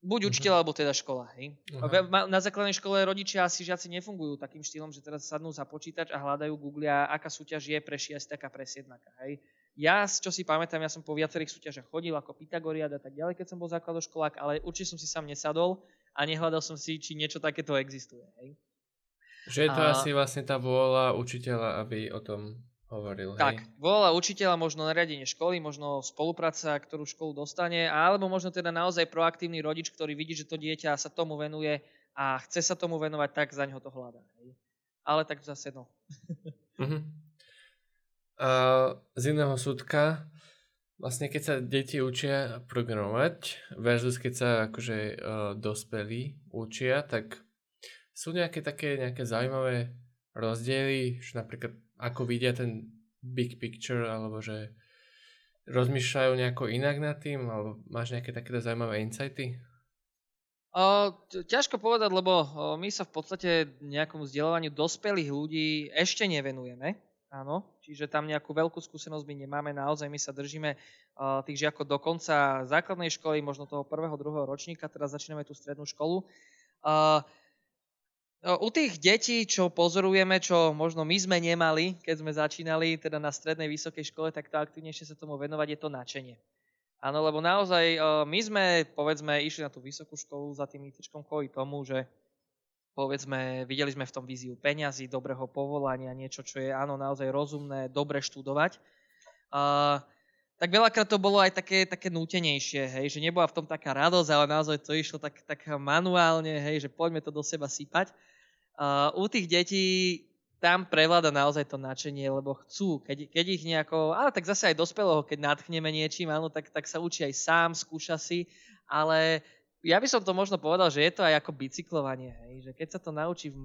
Buď mhm. učiteľ, uh-huh. alebo teda škola. Hej? Uh-huh. Na základnej škole rodičia asi žiaci nefungujú takým štýlom, že teraz sadnú za počítač a hľadajú Googlia, aká súťaž je pre šiestaka, pre siedmaka. Hej? Ja, čo si pamätám, ja som po viacerých súťažach chodil ako Pythagoriad a tak ďalej, keď som bol základoškolák, ale určite som si sám nesadol a nehľadal som si, či niečo takéto existuje. Hej? Že je to a... asi vlastne tá vôľa učiteľa, aby o tom hovoril. Tak, hej. volala učiteľa, možno nariadenie školy, možno spolupráca, ktorú školu dostane, alebo možno teda naozaj proaktívny rodič, ktorý vidí, že to dieťa sa tomu venuje a chce sa tomu venovať, tak za ňo to hľadá. Hej. Ale tak zase no. uh-huh. uh, z iného súdka, vlastne keď sa deti učia programovať versus keď sa akože uh, dospelí učia, tak sú nejaké také nejaké zaujímavé rozdiely, že napríklad ako vidia ten big picture, alebo že rozmýšľajú nejako inak nad tým, alebo máš nejaké takéto zaujímavé insighty? O, ťažko povedať, lebo my sa v podstate nejakomu vzdelávaniu dospelých ľudí ešte nevenujeme. Áno, čiže tam nejakú veľkú skúsenosť my nemáme, naozaj my sa držíme uh, tých žiakov do konca základnej školy, možno toho prvého, druhého ročníka, teraz začíname tú strednú školu. Uh, u tých detí, čo pozorujeme, čo možno my sme nemali, keď sme začínali teda na strednej vysokej škole, tak to aktívnejšie sa tomu venovať je to načenie. Áno, lebo naozaj my sme, povedzme, išli na tú vysokú školu za tým ITčkom kvôli tomu, že povedzme, videli sme v tom víziu peňazí, dobrého povolania, niečo, čo je áno, naozaj rozumné, dobre študovať. Uh, tak veľakrát to bolo aj také, také nútenejšie, hej, že nebola v tom taká radosť, ale naozaj to išlo tak, tak manuálne, hej, že poďme to do seba sypať. U tých detí tam prevláda naozaj to nadšenie, lebo chcú, keď, keď ich nejako, ale tak zase aj dospelého, keď nadchneme niečím, áno, tak, tak sa učí aj sám, skúša si, ale ja by som to možno povedal, že je to aj ako bicyklovanie, hej, že keď sa to naučí v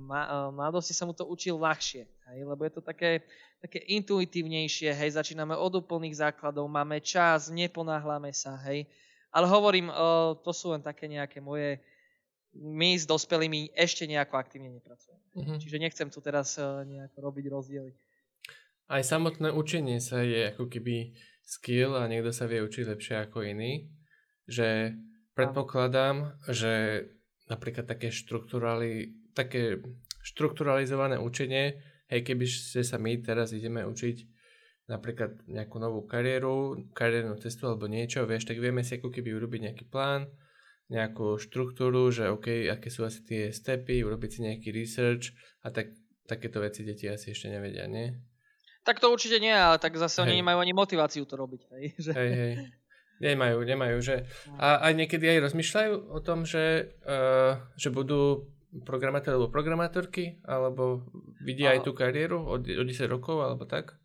mladosti, sa mu to učí ľahšie, hej, lebo je to také, také intuitívnejšie, hej, začíname od úplných základov, máme čas, neponáhľame sa, hej, ale hovorím, o, to sú len také nejaké moje my s dospelými ešte nejako aktívne nepracujeme. Uh-huh. Čiže nechcem tu teraz uh, nejako robiť rozdiely. Aj samotné učenie sa je ako keby skill a niekto sa vie učiť lepšie ako iný. Že predpokladám, že napríklad také, štrukturali, také štrukturalizované učenie, hej, keby sa my teraz ideme učiť napríklad nejakú novú kariéru, kariérnu cestu alebo niečo, vieš, tak vieme si ako keby urobiť nejaký plán, nejakú štruktúru, že OK, aké sú asi tie stepy, urobiť si nejaký research a tak, takéto veci deti asi ešte nevedia, nie? Tak to určite nie, ale tak zase hej. oni nemajú ani motiváciu to robiť. Hej, že... hej, hej. Nemajú, nemajú, že... A aj niekedy aj rozmýšľajú o tom, že, uh, že budú programátor alebo programátorky, alebo vidia a... aj tú kariéru od, od 10 rokov, alebo tak?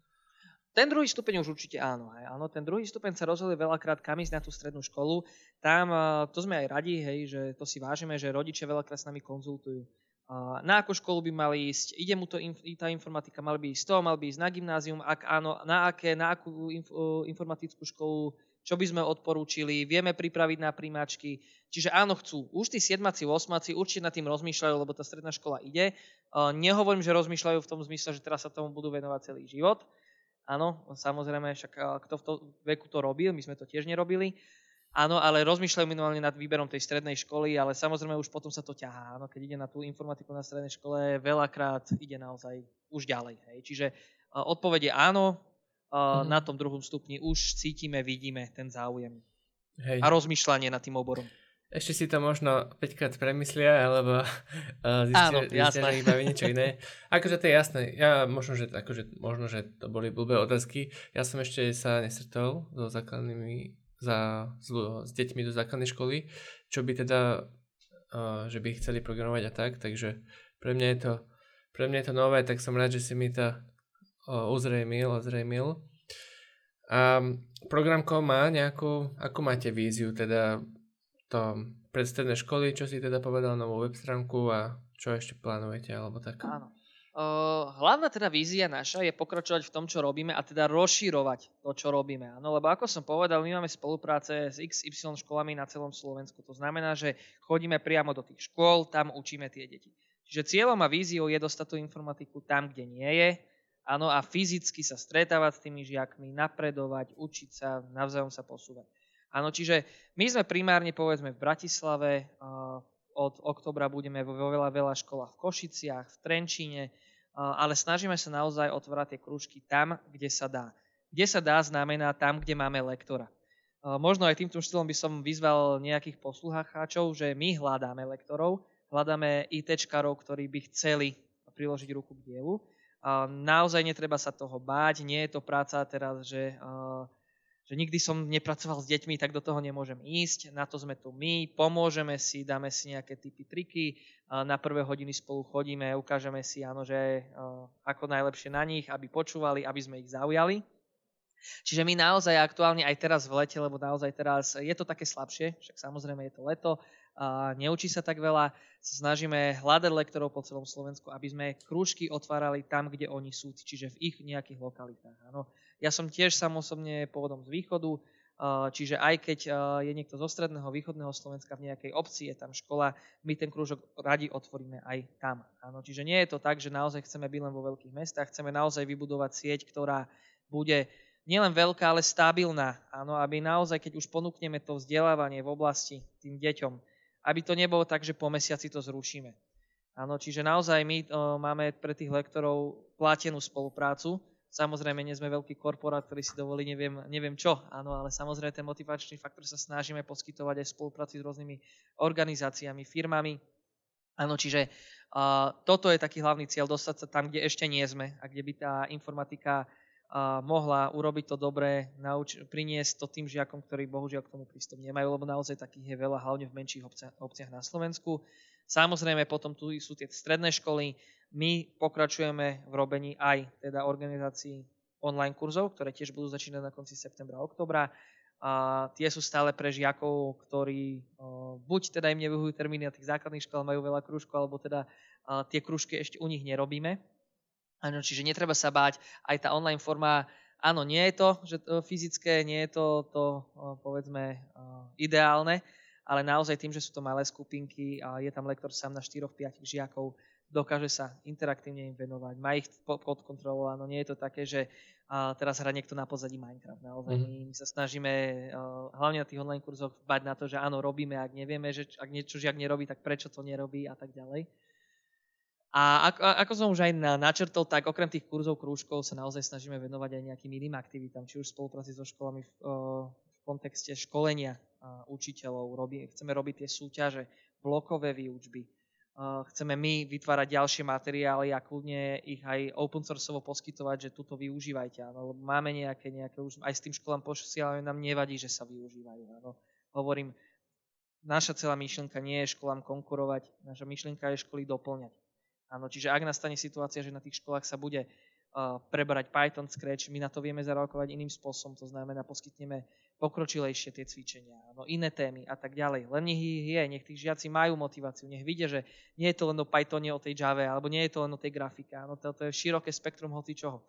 Ten druhý stupeň už určite áno. Hej. áno. Ten druhý stupeň sa rozhoduje veľakrát, kam ísť na tú strednú školu. Tam, to sme aj radi, hej, že to si vážime, že rodičia veľakrát s nami konzultujú. Na akú školu by mali ísť, ide mu to tá informatika, mali by ísť to, mal by ísť na gymnázium, ak áno, na, aké, na akú informatickú školu, čo by sme odporúčili, vieme pripraviť na príjmačky. Čiže áno, chcú. Už tí siedmaci, osmaci určite nad tým rozmýšľajú, lebo tá stredná škola ide. Nehovorím, že rozmýšľajú v tom zmysle, že teraz sa tomu budú venovať celý život, Áno, samozrejme, však kto v tom veku to robil, my sme to tiež nerobili. Áno, ale rozmýšľajú minimálne nad výberom tej strednej školy, ale samozrejme už potom sa to ťahá. Áno, keď ide na tú informatiku na strednej škole, veľakrát ide naozaj už ďalej. Hej. Čiže odpoveď je áno, mm-hmm. na tom druhom stupni už cítime, vidíme ten záujem. Hej. A rozmýšľanie nad tým oborom. Ešte si to možno 5 krát premyslia, alebo uh, zistia, Áno, zistia že ich baví niečo iné. Akože to je jasné. Ja možno, že, akože, možno, že to boli blbé otázky. Ja som ešte sa nesretol so základnými, za, s, s deťmi do základnej školy, čo by teda, uh, že by chceli programovať a tak, takže pre mňa je to, pre mňa je to nové, tak som rád, že si mi to uh, uzrejmil, uzrejmil. A programko má nejakú, ako máte víziu, teda to predstredné školy, čo si teda povedal, novú web stránku a čo ešte plánujete, alebo tak? Áno. hlavná teda vízia naša je pokračovať v tom, čo robíme a teda rozširovať to, čo robíme. Áno, lebo ako som povedal, my máme spolupráce s XY školami na celom Slovensku. To znamená, že chodíme priamo do tých škôl, tam učíme tie deti. Čiže cieľom a víziou je dostať tú informatiku tam, kde nie je, áno, a fyzicky sa stretávať s tými žiakmi, napredovať, učiť sa, navzájom sa posúvať. Áno, čiže my sme primárne povedzme v Bratislave, od oktobra budeme vo veľa, veľa školách v Košiciach, v Trenčíne, ale snažíme sa naozaj otvárať tie krúžky tam, kde sa dá. Kde sa dá znamená tam, kde máme lektora. Možno aj týmto štýlom by som vyzval nejakých poslucháčov, že my hľadáme lektorov, hľadáme ITčkarov, ktorí by chceli priložiť ruku k dielu. Naozaj netreba sa toho báť, nie je to práca teraz, že že nikdy som nepracoval s deťmi, tak do toho nemôžem ísť. Na to sme tu my, pomôžeme si, dáme si nejaké typy, triky. Na prvé hodiny spolu chodíme, ukážeme si, áno, že ako najlepšie na nich, aby počúvali, aby sme ich zaujali. Čiže my naozaj aktuálne aj teraz v lete, lebo naozaj teraz je to také slabšie, však samozrejme je to leto, a neučí sa tak veľa, snažíme hľadať lektorov po celom Slovensku, aby sme krúžky otvárali tam, kde oni sú, čiže v ich nejakých lokalitách. Áno. Ja som tiež sám osobne pôvodom z východu, čiže aj keď je niekto zo stredného, východného Slovenska v nejakej obci, je tam škola, my ten krúžok radi otvoríme aj tam. Áno, čiže nie je to tak, že naozaj chceme byť len vo veľkých mestách, chceme naozaj vybudovať sieť, ktorá bude nielen veľká, ale stabilná. Áno, aby naozaj, keď už ponúkneme to vzdelávanie v oblasti tým deťom, aby to nebolo tak, že po mesiaci to zrušíme. Áno, čiže naozaj my o, máme pre tých lektorov platenú spoluprácu, Samozrejme, nie sme veľký korporát, ktorý si dovolí neviem, neviem čo, áno, ale samozrejme ten motivačný faktor sa snažíme poskytovať aj v spolupráci s rôznymi organizáciami, firmami. Áno, čiže uh, toto je taký hlavný cieľ, dostať sa tam, kde ešte nie sme a kde by tá informatika uh, mohla urobiť to dobré, nauč- priniesť to tým žiakom, ktorí bohužiaľ k tomu prístup nemajú, lebo naozaj takých je veľa, hlavne v menších obciach, obciach na Slovensku. Samozrejme, potom tu sú tie stredné školy, my pokračujeme v robení aj teda organizácií online kurzov, ktoré tiež budú začínať na konci septembra a oktobra. A tie sú stále pre žiakov, ktorí o, buď teda im nevyhujú termíny na tých základných škôl, majú veľa krúžkov, alebo teda a, tie krúžky ešte u nich nerobíme. Ano, čiže netreba sa báť, aj tá online forma, áno, nie je to že to fyzické, nie je to, to o, povedzme o, ideálne, ale naozaj tým, že sú to malé skupinky a je tam lektor sám na 4-5 žiakov, dokáže sa interaktívne im venovať, má ich pod kontrolou, áno, nie je to také, že a teraz hrá niekto na pozadí Minecraft. Naozaj mm. my sa snažíme uh, hlavne na tých online kurzoch bať na to, že áno, robíme, ak nevieme, že ak niečo žiak nerobí, tak prečo to nerobí a tak ďalej. A ako, ako som už aj načrtol, tak okrem tých kurzov, krúžkov sa naozaj snažíme venovať aj nejakým iným aktivitám, či už v spolupráci so školami v, uh, v kontexte školenia učiteľov. Robí, chceme robiť tie súťaže, blokové výučby, chceme my vytvárať ďalšie materiály a kľudne ich aj open sourceovo poskytovať, že tuto využívajte. Áno, lebo máme nejaké, nejaké, už aj s tým školám posielame, nám nevadí, že sa využívajú. Áno. Hovorím, naša celá myšlienka nie je školám konkurovať, naša myšlienka je školy doplňať. Áno, čiže ak nastane situácia, že na tých školách sa bude prebrať Python, Scratch, my na to vieme zareagovať iným spôsobom, to znamená poskytneme pokročilejšie tie cvičenia, no iné témy a tak ďalej. Len nech ich je, nech tí žiaci majú motiváciu, nech vidia, že nie je to len o Pythone, o tej Java, alebo nie je to len o tej grafike, no to, to je široké spektrum hoci čoho.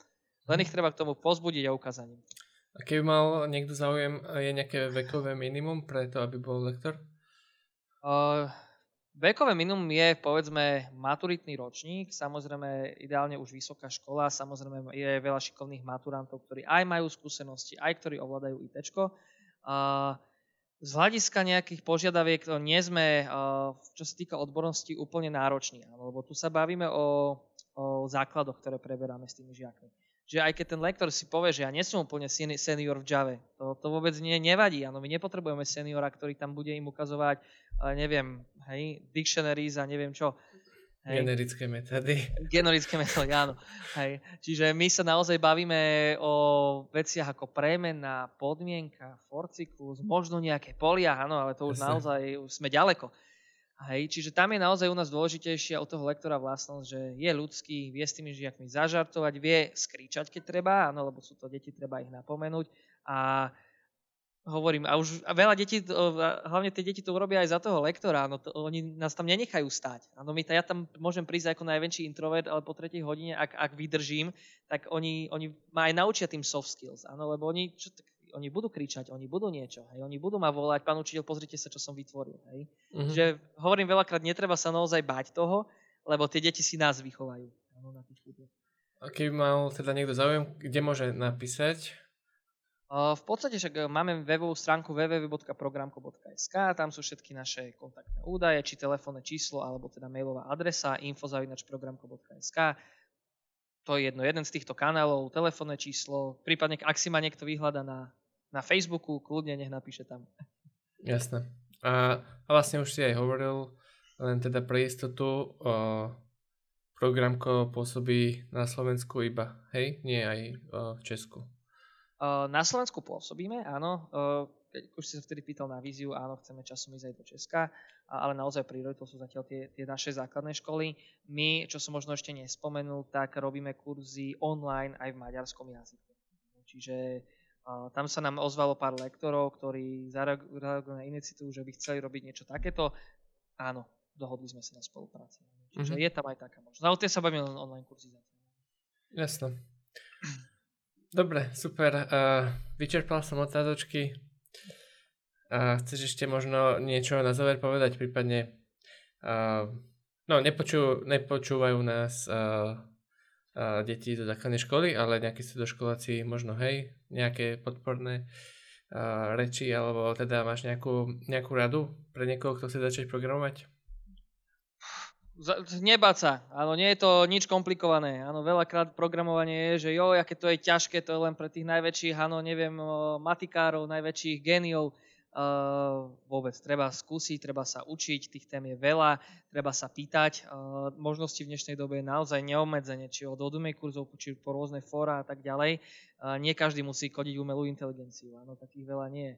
Len ich treba k tomu pozbudiť a ukázaním. A keby mal niekto záujem, je nejaké vekové minimum pre to, aby bol lektor? Uh, Vekové minimum je, povedzme, maturitný ročník, samozrejme ideálne už vysoká škola, samozrejme je veľa šikovných maturantov, ktorí aj majú skúsenosti, aj ktorí ovládajú IT. Z hľadiska nejakých požiadaviek nie sme, čo sa týka odbornosti, úplne nároční, lebo tu sa bavíme o, o základoch, ktoré preberáme s tými žiakmi že aj keď ten lektor si povie, že ja nie som úplne senior v Java, to, to vôbec nie, nevadí. Ano, my nepotrebujeme seniora, ktorý tam bude im ukazovať, neviem, hej, dictionaries a neviem čo. Hej. Generické metódy. Generické metódy, áno. Hej. Čiže my sa naozaj bavíme o veciach ako premena, podmienka, forcyklus, možno nejaké polia, áno, ale to už Jasne. naozaj už sme ďaleko. Hej, čiže tam je naozaj u nás dôležitejšia od toho lektora vlastnosť, že je ľudský, vie s tými žiakmi zažartovať, vie skričať, keď treba, áno, lebo sú to deti, treba ich napomenúť. A hovorím, a už a veľa detí, hlavne tie deti to urobia aj za toho lektora, no to, oni nás tam nenechajú stať. Áno, my, ja tam môžem prísť ako najväčší introvert, ale po tretej hodine, ak, ak vydržím, tak oni, oni ma aj naučia tým soft skills, áno, lebo oni, čo, tak, oni budú kričať, oni budú niečo, hej, oni budú ma volať, pán učiteľ, pozrite sa, čo som vytvoril, hej. Mm-hmm. Že hovorím veľakrát, netreba sa naozaj bať toho, lebo tie deti si nás vychovajú, áno, na tých A keby mal teda niekto záujem, kde môže napísať? V podstate však e, máme webovú stránku www.programko.sk, tam sú všetky naše kontaktné údaje, či telefónne číslo, alebo teda mailová adresa info.programko.sk. To je jedno, jeden z týchto kanálov, telefónne číslo, prípadne ak si ma niekto vyhľada na, na Facebooku, kľudne nech napíše tam. Jasné. A, a vlastne už si aj hovoril, len teda pre istotu, o, programko pôsobí na Slovensku iba, hej? Nie aj o, v Česku. Na Slovensku pôsobíme, áno. Keď už si sa vtedy pýtal na víziu, áno, chceme časom ísť aj do Česka, ale naozaj prioritou sú zatiaľ tie, tie naše základné školy. My, čo som možno ešte nespomenul, tak robíme kurzy online aj v maďarskom jazyku. Čiže tam sa nám ozvalo pár lektorov, ktorí zareagovali na iniciatívu, že by chceli robiť niečo takéto. Áno, dohodli sme sa na spolupráci. Čiže mm-hmm. je tam aj taká možnosť. Ale tie sa bavíme len online kurzy zatiaľ. Jasné. Dobre, super. Uh, vyčerpal som otázočky. Uh, chceš ešte možno niečo na záver povedať, prípadne uh, no nepočú, nepočúvajú nás uh, uh, deti do základnej školy, ale nejakí stredoškoláci možno hej, nejaké podporné reči, alebo teda máš nejakú, nejakú radu pre niekoho, kto chce začať programovať? Nebáť sa, áno, nie je to nič komplikované. Áno, veľakrát programovanie je, že jo, aké to je ťažké, to je len pre tých najväčších, áno, neviem, matikárov, najväčších géniov. Uh, vôbec, treba skúsiť, treba sa učiť, tých tém je veľa, treba sa pýtať. Uh, možnosti v dnešnej dobe je naozaj neobmedzenie, či od odumej kurzov, či po rôzne fóra a tak ďalej. Uh, nie každý musí kodiť umelú inteligenciu, áno, takých veľa nie je.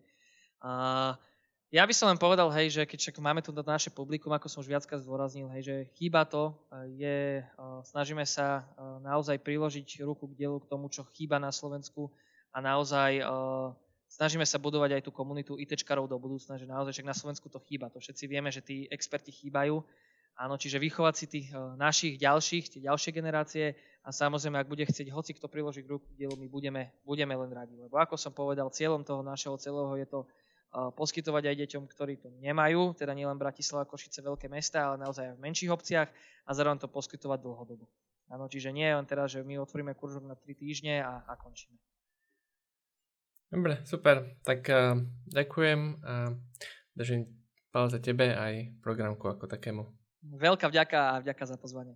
Ja by som len povedal, hej, že keď však máme tu naše publikum, ako som už viackrát zdôraznil, hej, že chýba to, je, snažíme sa naozaj priložiť ruku k dielu k tomu, čo chýba na Slovensku a naozaj snažíme sa budovať aj tú komunitu ITčkarov do budúcna, že naozaj však na Slovensku to chýba. To všetci vieme, že tí experti chýbajú. Áno, čiže vychovať si tých našich ďalších, tie ďalšie generácie a samozrejme, ak bude chcieť hoci kto priložiť ruku k dielu, my budeme, budeme len radi. Lebo ako som povedal, cieľom toho našeho celého je to poskytovať aj deťom, ktorí to nemajú, teda nielen Bratislava, Košice, veľké mesta, ale naozaj aj v menších obciach a zároveň to poskytovať dlhodobo. Áno, čiže nie len teraz, že my otvoríme kurzok na 3 týždne a, a končíme. Dobre, super. Tak uh, ďakujem a držím palce tebe aj programku ako takému. Veľká vďaka a vďaka za pozvanie.